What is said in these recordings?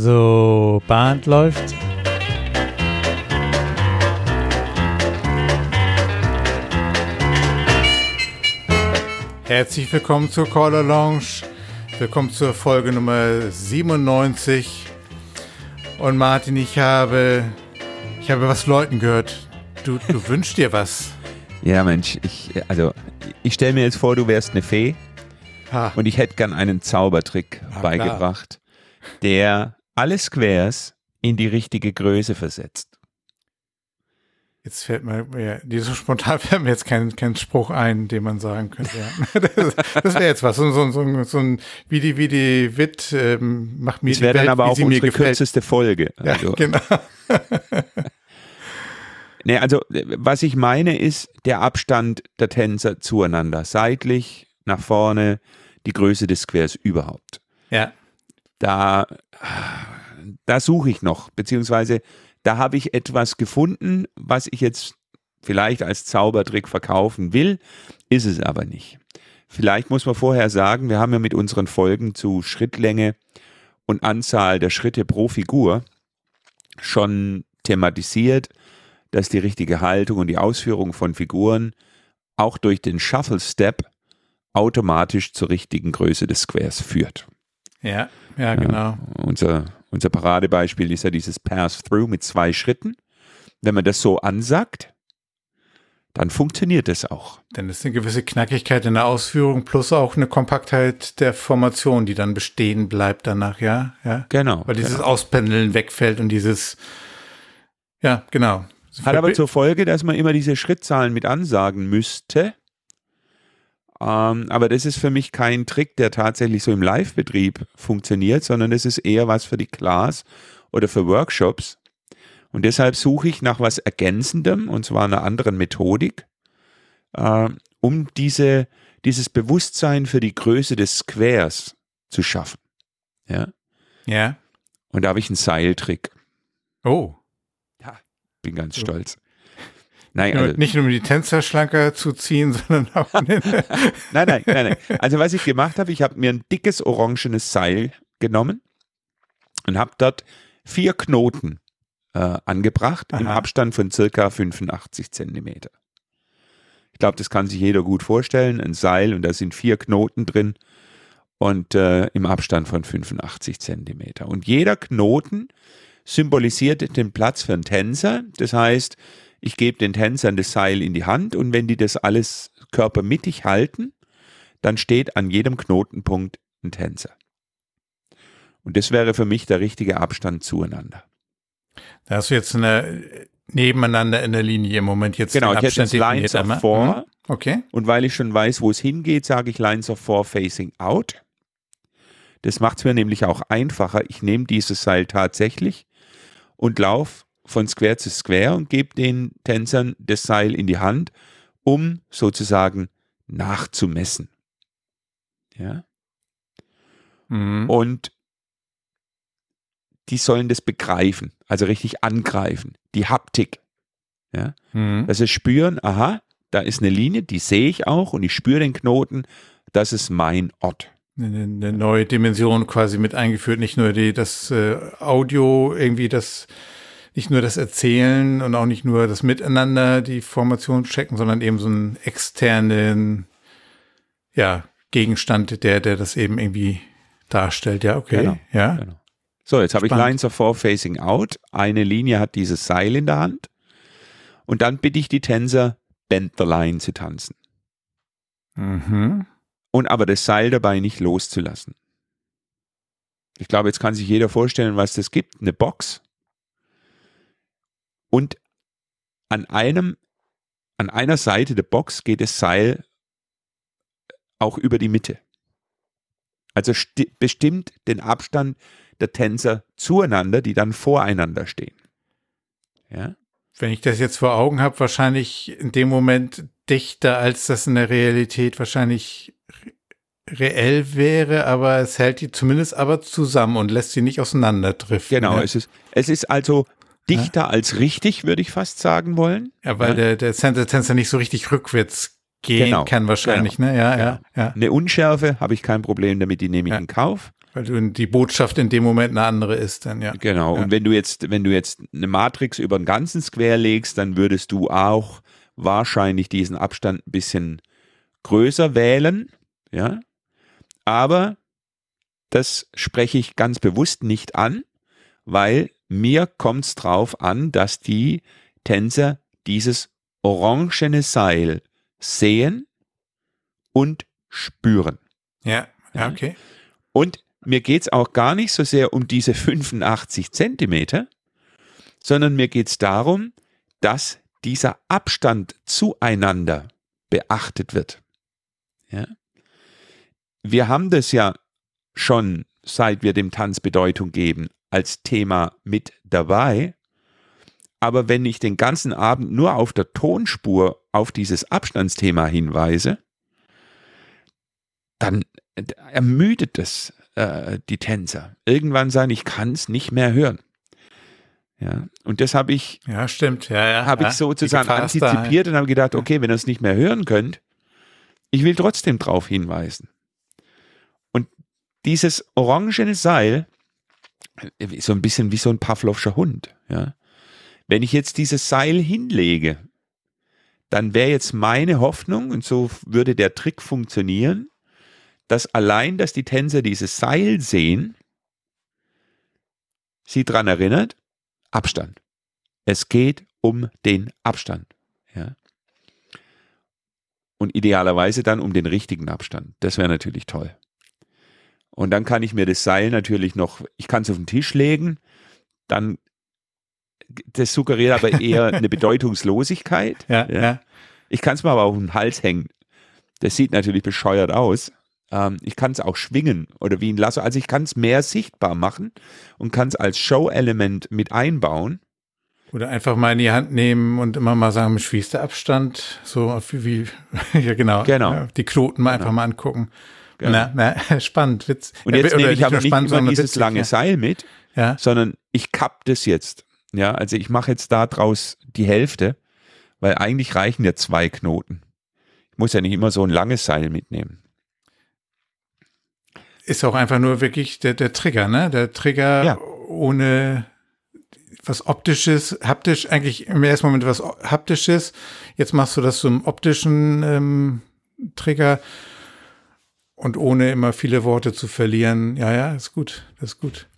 So, Band läuft. Herzlich willkommen zur Caller Lounge. Willkommen zur Folge Nummer 97. Und Martin, ich habe, ich habe was Leuten gehört. Du, du wünschst dir was. Ja, Mensch, ich, also, ich stelle mir jetzt vor, du wärst eine Fee. Ha. Und ich hätte gern einen Zaubertrick ja, beigebracht, klar. der alle Squares in die richtige Größe versetzt. Jetzt fällt mir, ja, so spontan fällt mir jetzt kein, kein Spruch ein, den man sagen könnte. Ja. Das, das wäre jetzt was, so, so, so, so ein, wie die, wie die Witt, ähm, macht mir das wäre dann aber auch unsere kürzeste Folge. Also. Ja, genau. nee, also, was ich meine ist der Abstand der Tänzer zueinander. Seitlich, nach vorne, die Größe des Squares überhaupt. Ja. Da, da suche ich noch, beziehungsweise da habe ich etwas gefunden, was ich jetzt vielleicht als Zaubertrick verkaufen will, ist es aber nicht. Vielleicht muss man vorher sagen, wir haben ja mit unseren Folgen zu Schrittlänge und Anzahl der Schritte pro Figur schon thematisiert, dass die richtige Haltung und die Ausführung von Figuren auch durch den Shuffle Step automatisch zur richtigen Größe des Squares führt. Ja, ja, genau. Ja, unser, unser Paradebeispiel ist ja dieses Pass-Through mit zwei Schritten. Wenn man das so ansagt, dann funktioniert es auch. Dann ist eine gewisse Knackigkeit in der Ausführung plus auch eine Kompaktheit der Formation, die dann bestehen bleibt danach, ja? ja? Genau. Weil dieses genau. Auspendeln wegfällt und dieses, ja, genau. Hat aber zur Folge, dass man immer diese Schrittzahlen mit ansagen müsste. Ähm, aber das ist für mich kein Trick, der tatsächlich so im Live-Betrieb funktioniert, sondern das ist eher was für die Class oder für Workshops. Und deshalb suche ich nach was Ergänzendem, und zwar einer anderen Methodik, äh, um diese, dieses Bewusstsein für die Größe des Squares zu schaffen. Ja. Ja. Und da habe ich einen Seiltrick. Oh. Ja, bin ganz so. stolz. Nein, also, nicht nur um die Tänzer schlanker zu ziehen, sondern auch. nein, nein, nein, nein. Also was ich gemacht habe, ich habe mir ein dickes orangenes Seil genommen und habe dort vier Knoten äh, angebracht Aha. im Abstand von circa 85 Zentimeter. Ich glaube, das kann sich jeder gut vorstellen. Ein Seil und da sind vier Knoten drin und äh, im Abstand von 85 Zentimeter. Und jeder Knoten symbolisiert den Platz für einen Tänzer. Das heißt, ich gebe den Tänzern das Seil in die Hand und wenn die das alles körpermittig halten, dann steht an jedem Knotenpunkt ein Tänzer. Und das wäre für mich der richtige Abstand zueinander. Da hast du jetzt eine nebeneinander in der Linie im Moment jetzt genau, ich hätte jetzt Lines of Four. Mhm. Okay. Und weil ich schon weiß, wo es hingeht, sage ich Lines of Four facing out. Das macht es mir nämlich auch einfacher. Ich nehme dieses Seil tatsächlich und laufe von Square zu Square und gebe den Tänzern das Seil in die Hand, um sozusagen nachzumessen. Ja. Mhm. Und die sollen das begreifen, also richtig angreifen, die Haptik. Ja. Mhm. Dass sie spüren, aha, da ist eine Linie, die sehe ich auch und ich spüre den Knoten, das ist mein Ort. Eine, eine neue Dimension quasi mit eingeführt, nicht nur die, das äh, Audio, irgendwie das nicht nur das Erzählen und auch nicht nur das Miteinander die Formation checken, sondern eben so einen externen, ja, Gegenstand, der, der das eben irgendwie darstellt. Ja, okay. Genau, ja. Genau. So, jetzt habe ich Lines of Four Facing Out. Eine Linie hat dieses Seil in der Hand. Und dann bitte ich die Tänzer, Bend the Line zu tanzen. Mhm. Und aber das Seil dabei nicht loszulassen. Ich glaube, jetzt kann sich jeder vorstellen, was das gibt. Eine Box und an einem, an einer Seite der Box geht das Seil auch über die Mitte. Also bestimmt den Abstand der Tänzer zueinander, die dann voreinander stehen. Ja? Wenn ich das jetzt vor Augen habe, wahrscheinlich in dem Moment dichter, als das in der Realität wahrscheinlich reell wäre, aber es hält die zumindest aber zusammen und lässt sie nicht auseinanderdriften. Genau, ja? es, ist, es ist also dichter ja? als richtig, würde ich fast sagen wollen. Ja, weil ja? der, der Center Tänzer nicht so richtig rückwärts gehen genau, kann wahrscheinlich, genau, ne? Ja, genau. ja, ja. Eine Unschärfe habe ich kein Problem damit, die nehme ich ja. in Kauf. Weil die Botschaft in dem Moment eine andere ist, dann ja. Genau. Ja. Und wenn du jetzt, wenn du jetzt eine Matrix über den ganzen Square legst, dann würdest du auch wahrscheinlich diesen Abstand ein bisschen größer wählen, ja. Aber das spreche ich ganz bewusst nicht an, weil mir kommt es drauf an, dass die Tänzer dieses orangene Seil sehen und spüren. Ja, ja, okay. Und mir geht es auch gar nicht so sehr um diese 85 Zentimeter, sondern mir geht es darum, dass dieser Abstand zueinander beachtet wird. Ja? Wir haben das ja schon, seit wir dem Tanz Bedeutung geben, als Thema mit dabei. Aber wenn ich den ganzen Abend nur auf der Tonspur auf dieses Abstandsthema hinweise, dann ermüdet es äh, die Tänzer. Irgendwann sagen, ich kann es nicht mehr hören. Ja, und das habe ich, Ja, stimmt. Ja, ja. habe ja. ich sozusagen ist da. antizipiert und habe gedacht, okay, wenn ihr es nicht mehr hören könnt, ich will trotzdem drauf hinweisen. Und dieses orangene Seil äh, so ein bisschen wie so ein Pavlovscher Hund. Ja. Wenn ich jetzt dieses Seil hinlege, dann wäre jetzt meine Hoffnung, und so würde der Trick funktionieren, dass allein, dass die Tänzer dieses Seil sehen, sie daran erinnert, Abstand. Es geht um den Abstand. Ja. Und idealerweise dann um den richtigen Abstand. Das wäre natürlich toll. Und dann kann ich mir das Seil natürlich noch, ich kann es auf den Tisch legen, dann, das suggeriert aber eher eine Bedeutungslosigkeit. Ja, Ja. ja. Ich kann es mir aber auf den Hals hängen. Das sieht natürlich bescheuert aus. Ähm, ich kann es auch schwingen oder wie ein Lasso. Also ich kann es mehr sichtbar machen und kann es als Show-Element mit einbauen. Oder einfach mal in die Hand nehmen und immer mal sagen, wie ist der Abstand? So wie, wie ja genau. Genau. Ja, die Knoten mal einfach mal angucken. Na, na, spannend, Witz. Und jetzt nehme ich aber nicht spannend, immer dieses witzig, lange ja. Seil mit, Ja, sondern ich kapp das jetzt. Ja, also ich mache jetzt da draus die Hälfte, weil eigentlich reichen ja zwei Knoten. Ich muss ja nicht immer so ein langes Seil mitnehmen. ist auch einfach nur wirklich der, der Trigger, ne? Der Trigger Ja. ohne was optisches, haptisch, eigentlich im ersten Moment was haptisches. Jetzt machst du das zum optischen ähm, Trigger und ohne immer viele Worte zu verlieren. Ja, ja, ist gut, das ist gut.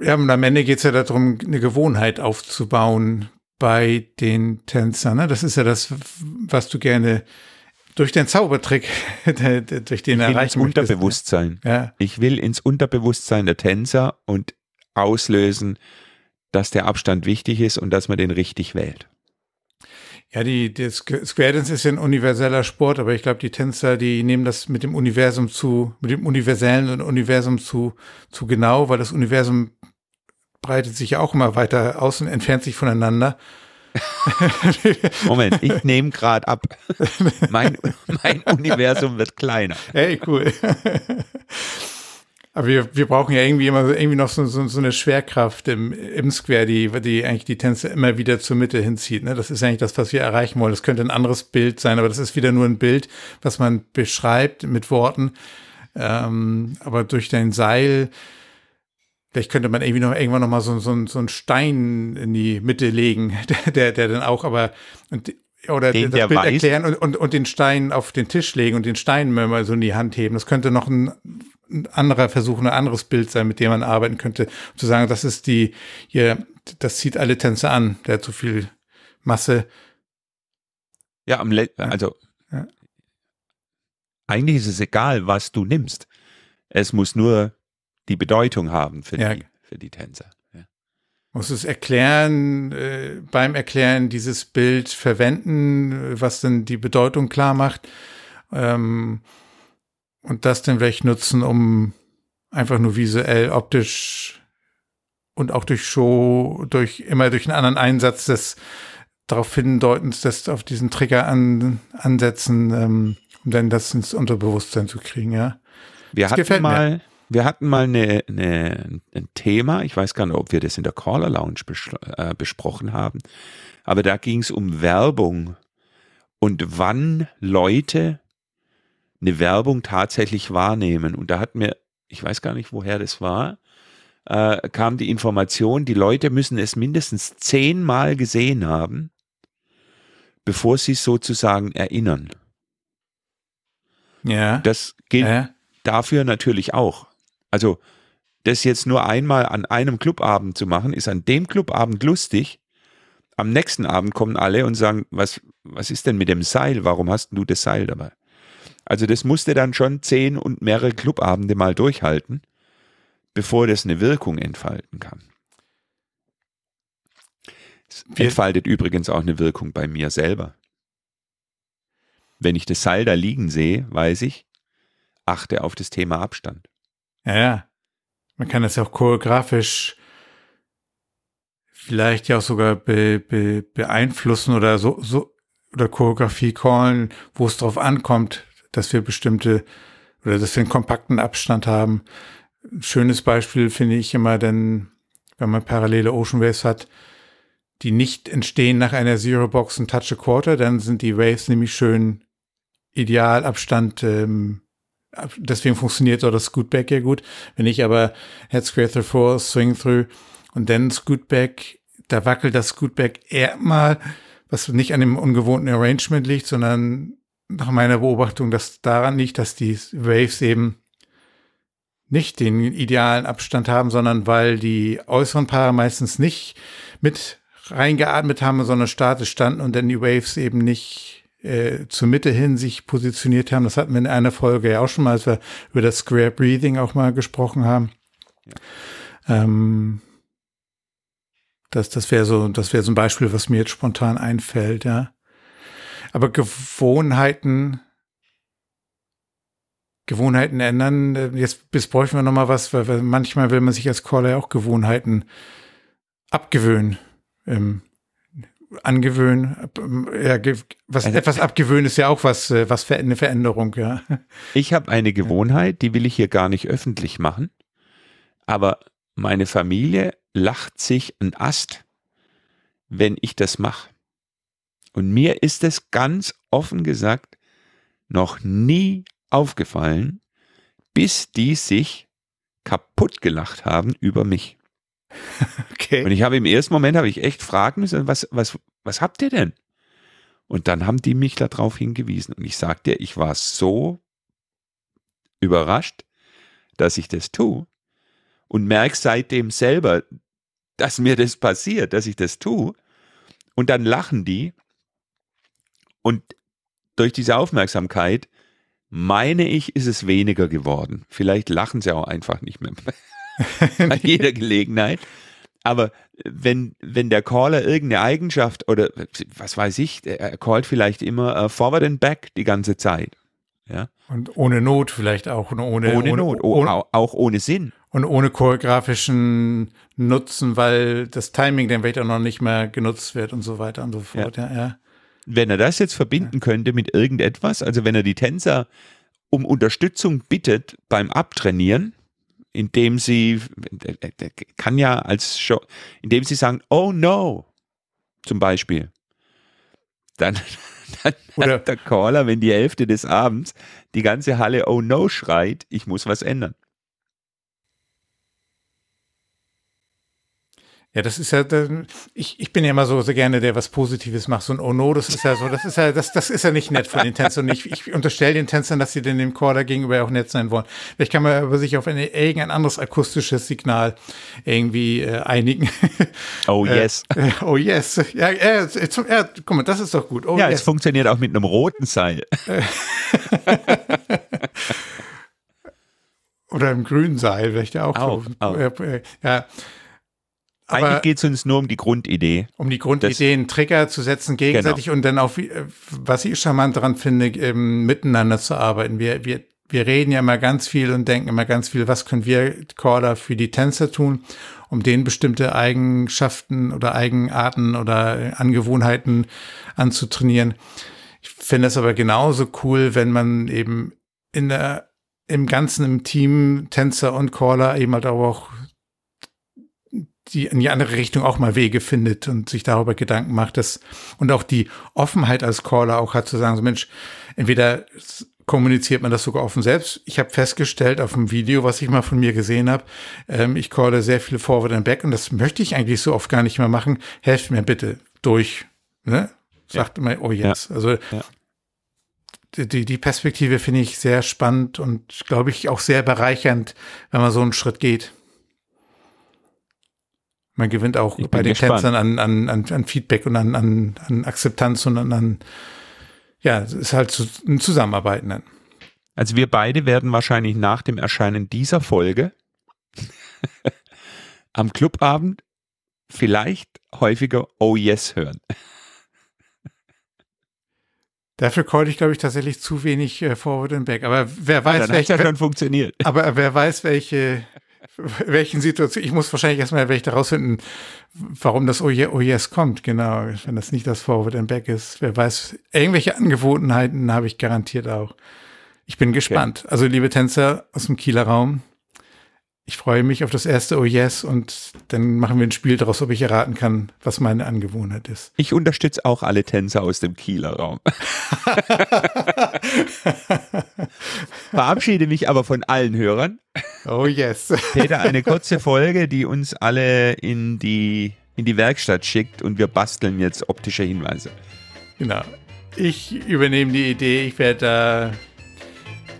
Ja, und am Ende geht's ja darum, eine Gewohnheit aufzubauen bei den Tänzern. Ne? Das ist ja das, was du gerne durch den Zaubertrick, durch den Ich will ins möchtest. Unterbewusstsein. Ja, Ich will ins Unterbewusstsein der Tänzer und auslösen, dass der Abstand wichtig ist und dass man den richtig wählt. Ja, die, das Square Dance ist ja ein universeller Sport, aber ich glaube, die Tänzer, die nehmen das mit dem Universum zu, mit dem universellen und Universum zu, zu genau, weil das Universum breitet sich ja auch immer weiter aus und entfernt sich voneinander. Moment, ich nehme gerade ab. Mein, mein Universum wird kleiner. Hey, cool. Aber wir, wir brauchen ja irgendwie immer so- irgendwie noch so, so, so eine Schwerkraft im, im Square, die, die eigentlich die Tänzer immer wieder zur Mitte hinzieht. Ne? Das ist eigentlich das, was wir erreichen wollen. Das könnte ein anderes Bild sein, aber das ist wieder nur ein Bild, was man beschreibt mit Worten. Ähm, aber durch dein Seil, vielleicht könnte man irgendwie noch irgendwann noch mal so, so, so einen Stein in die Mitte legen, der, der, der dann auch aber und, oder Den, das Bild weiß. erklären und, und, und den Stein auf den Tisch legen und den Stein mal so in die Hand heben. Das könnte noch ein, ein anderer Versuch, ein anderes Bild sein, mit dem man arbeiten könnte. Zu sagen, das ist die, hier, das zieht alle Tänzer an, der hat zu viel Masse. Ja, am Le also Ja. eigentlich ist es egal, was du nimmst. Es muss nur die Bedeutung haben für, Ja. die, für die Tänzer. Ja. Muss es erklären, äh, beim Erklären dieses Bild verwenden, was denn die Bedeutung klar macht. Ähm, und das dann vielleicht nutzen, um einfach nur visuell, optisch und auch durch Show, durch immer durch einen anderen Einsatz des darauf hindeutens, das auf diesen Trigger an, ansetzen, ähm, um dann das ins Unterbewusstsein zu kriegen, ja. Wir Das hatten gefällt mir. mal, wir hatten mal eine, eine, ein Thema, ich weiß gar nicht, ob wir das in der Caller Lounge besch äh, besprochen haben, aber da ging es um Werbung und wann Leute eine Werbung tatsächlich wahrnehmen. Und da hat mir ich weiß gar nicht, woher das war, äh, kam die Information, die Leute müssen es mindestens zehnmal gesehen haben, bevor sie es sozusagen erinnern. Ja. Das gilt ja. dafür natürlich auch. Also das jetzt nur einmal an einem Clubabend zu machen, ist an dem Clubabend lustig. Am nächsten Abend kommen alle und sagen, was, was ist denn mit dem Seil? Warum hast du das Seil dabei? Also das musste dann schon zehn und mehrere Clubabende mal durchhalten, bevor das eine Wirkung entfalten kann. Es entfaltet übrigens auch eine Wirkung bei mir selber. Wenn ich das Seil da liegen sehe, weiß ich, achte auf das Thema Abstand. Ja, ja. Man kann das ja auch choreografisch vielleicht ja auch sogar be, be, beeinflussen oder so, so oder Choreografie callen, wo es drauf ankommt, dass wir bestimmte oder dass wir einen kompakten Abstand haben. Ein schönes Beispiel finde ich immer, denn wenn man parallele Ocean Waves hat, die nicht entstehen nach einer Zero Box und Touch a Quarter, dann sind die Waves nämlich schön Idealabstand. Ähm, deswegen funktioniert auch das Scootback ja gut. Wenn ich aber Head Square Through Four, Swing Through und dann Scootback, da wackelt das Scootback eher mal, was nicht an dem ungewohnten Arrangement liegt, sondern nach meiner Beobachtung, dass daran liegt, dass die Waves eben nicht den idealen Abstand haben, sondern weil die äußeren Paare meistens nicht mit reingeatmet haben, sondern statisch standen und dann die Waves eben nicht äh, zur Mitte hin sich positioniert haben. Das hatten wir in einer Folge ja auch schon mal, als wir über das Square Breathing auch mal gesprochen haben. Ja. Ähm, das das wäre so, das wäre so ein Beispiel, was mir jetzt spontan einfällt, ja. Aber Gewohnheiten, Gewohnheiten ändern. Jetzt bis bräuchten wir noch mal was, weil, manchmal will man sich als Caller auch Gewohnheiten abgewöhnen. Ähm, angewöhnen, ja, was also, etwas abgewöhnen ist ja auch was, äh, was für eine Veränderung, ja. Ich habe eine Gewohnheit, die will ich hier gar nicht öffentlich machen, aber meine Familie lacht sich ein Ast, wenn ich das mache. Und mir ist es ganz offen gesagt noch nie aufgefallen, bis die sich kaputt gelacht haben über mich. Okay. Und ich habe im ersten Moment habe ich echt fragen müssen, was, was, was habt ihr denn? Und dann haben die mich darauf hingewiesen. Und ich sagte, ich war so überrascht, dass ich das tue und merke seitdem selber, dass mir das passiert, dass ich das tue. Und dann lachen die und durch diese Aufmerksamkeit meine ich, ist es weniger geworden. Vielleicht lachen sie auch einfach nicht mehr bei jeder Gelegenheit. Aber wenn, wenn der Caller irgendeine Eigenschaft oder was weiß ich, er callt vielleicht immer uh, forward and back die ganze Zeit. Ja. Und ohne Not vielleicht auch. Ohne, ohne, ohne Not, ohne, auch, auch ohne Sinn. Und ohne choreografischen Nutzen, weil das Timing dann vielleicht auch noch nicht mehr genutzt wird und so weiter und so fort. Ja, ja. ja wenn er das jetzt verbinden könnte mit irgendetwas, also wenn er die Tänzer um Unterstützung bittet beim Abtrainieren, indem sie, kann ja als Show, indem sie sagen, oh no, zum Beispiel, dann, dann Oder hat der Caller, wenn die Hälfte des Abends die ganze Halle oh no schreit, ich muss was ändern. Ja, das ist ja, ich, ich bin ja immer so, so gerne, der was Positives macht. So ein Oh no, das ist ja so, das ist ja, das, das ist ja nicht nett von den Tänzern. Ich, ich unterstelle den Tänzern, dass sie denn dem Chor gegenüber auch nett sein wollen. Vielleicht kann man aber sich auf eine, irgendein anderes akustisches Signal irgendwie äh, einigen. Oh äh, yes. Äh, oh yes. Ja, ja, zum, ja, guck mal, das ist doch gut. Oh, ja, yes. es funktioniert auch mit einem roten Seil. Oder im grünen Seil, vielleicht auch. Auch, auch. Ja. Aber Eigentlich geht es uns nur um die Grundidee. Um die Grundidee, einen Trigger zu setzen gegenseitig genau. und dann auch, äh, was ich charmant daran finde, eben miteinander zu arbeiten. Wir, wir, wir reden ja immer ganz viel und denken immer ganz viel, was können wir Caller für die Tänzer tun, um denen bestimmte Eigenschaften oder Eigenarten oder Angewohnheiten anzutrainieren. Ich finde es aber genauso cool, wenn man eben in der, im Ganzen im Team Tänzer und Caller eben halt auch die in die andere Richtung auch mal Wege findet und sich darüber Gedanken macht, dass und auch die Offenheit als Caller auch hat zu sagen, so Mensch, entweder kommuniziert man das sogar offen selbst. Ich habe festgestellt auf dem Video, was ich mal von mir gesehen habe, ähm, ich calle sehr viel Forward and Back und das möchte ich eigentlich so oft gar nicht mehr machen. Helft mir bitte durch. Ne? Sagt ja. immer, oh jetzt. Ja. Also ja. die, die Perspektive finde ich sehr spannend und glaube ich auch sehr bereichernd, wenn man so einen Schritt geht. Man gewinnt auch bei den gespannt. Tänzern an, an, an, an Feedback und an, an, an Akzeptanz und an, an ja, es ist halt zu, ein Zusammenarbeiten dann. Also wir beide werden wahrscheinlich nach dem Erscheinen dieser Folge am Clubabend vielleicht häufiger Oh Yes hören. Dafür call ich, glaube ich, tatsächlich zu wenig äh, Forward and Back. Aber wer weiß, ja, welche, ja schon funktioniert. Aber wer weiß, welche, welchen Situationen. Ich muss wahrscheinlich erstmal welche herausfinden, warum das oh, oh yes kommt. Genau, wenn das nicht das Forward and Back ist. Wer weiß, irgendwelche Angewohnheiten habe ich garantiert auch. Ich bin gespannt. Okay. Also, liebe Tänzer aus dem Kieler Raum, ich freue mich auf das erste Oh Yes und dann machen wir ein Spiel daraus, ob ich erraten kann, was meine Angewohnheit ist. Ich unterstütze auch alle Tänzer aus dem Kieler Raum. Verabschiede mich aber von allen Hörern. Oh yes. Peter, eine kurze Folge, die uns alle in die, in die Werkstatt schickt und wir basteln jetzt optische Hinweise. Genau. Ich übernehme die Idee, ich werde da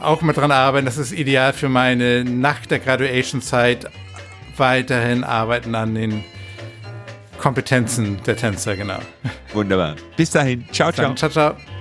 auch mal dran arbeiten. Das ist ideal für meine nach der Graduation-Zeit weiterhin arbeiten an den Kompetenzen der Tänzer, genau. Wunderbar. Bis dahin. Ciao, ciao. Ciao, ciao.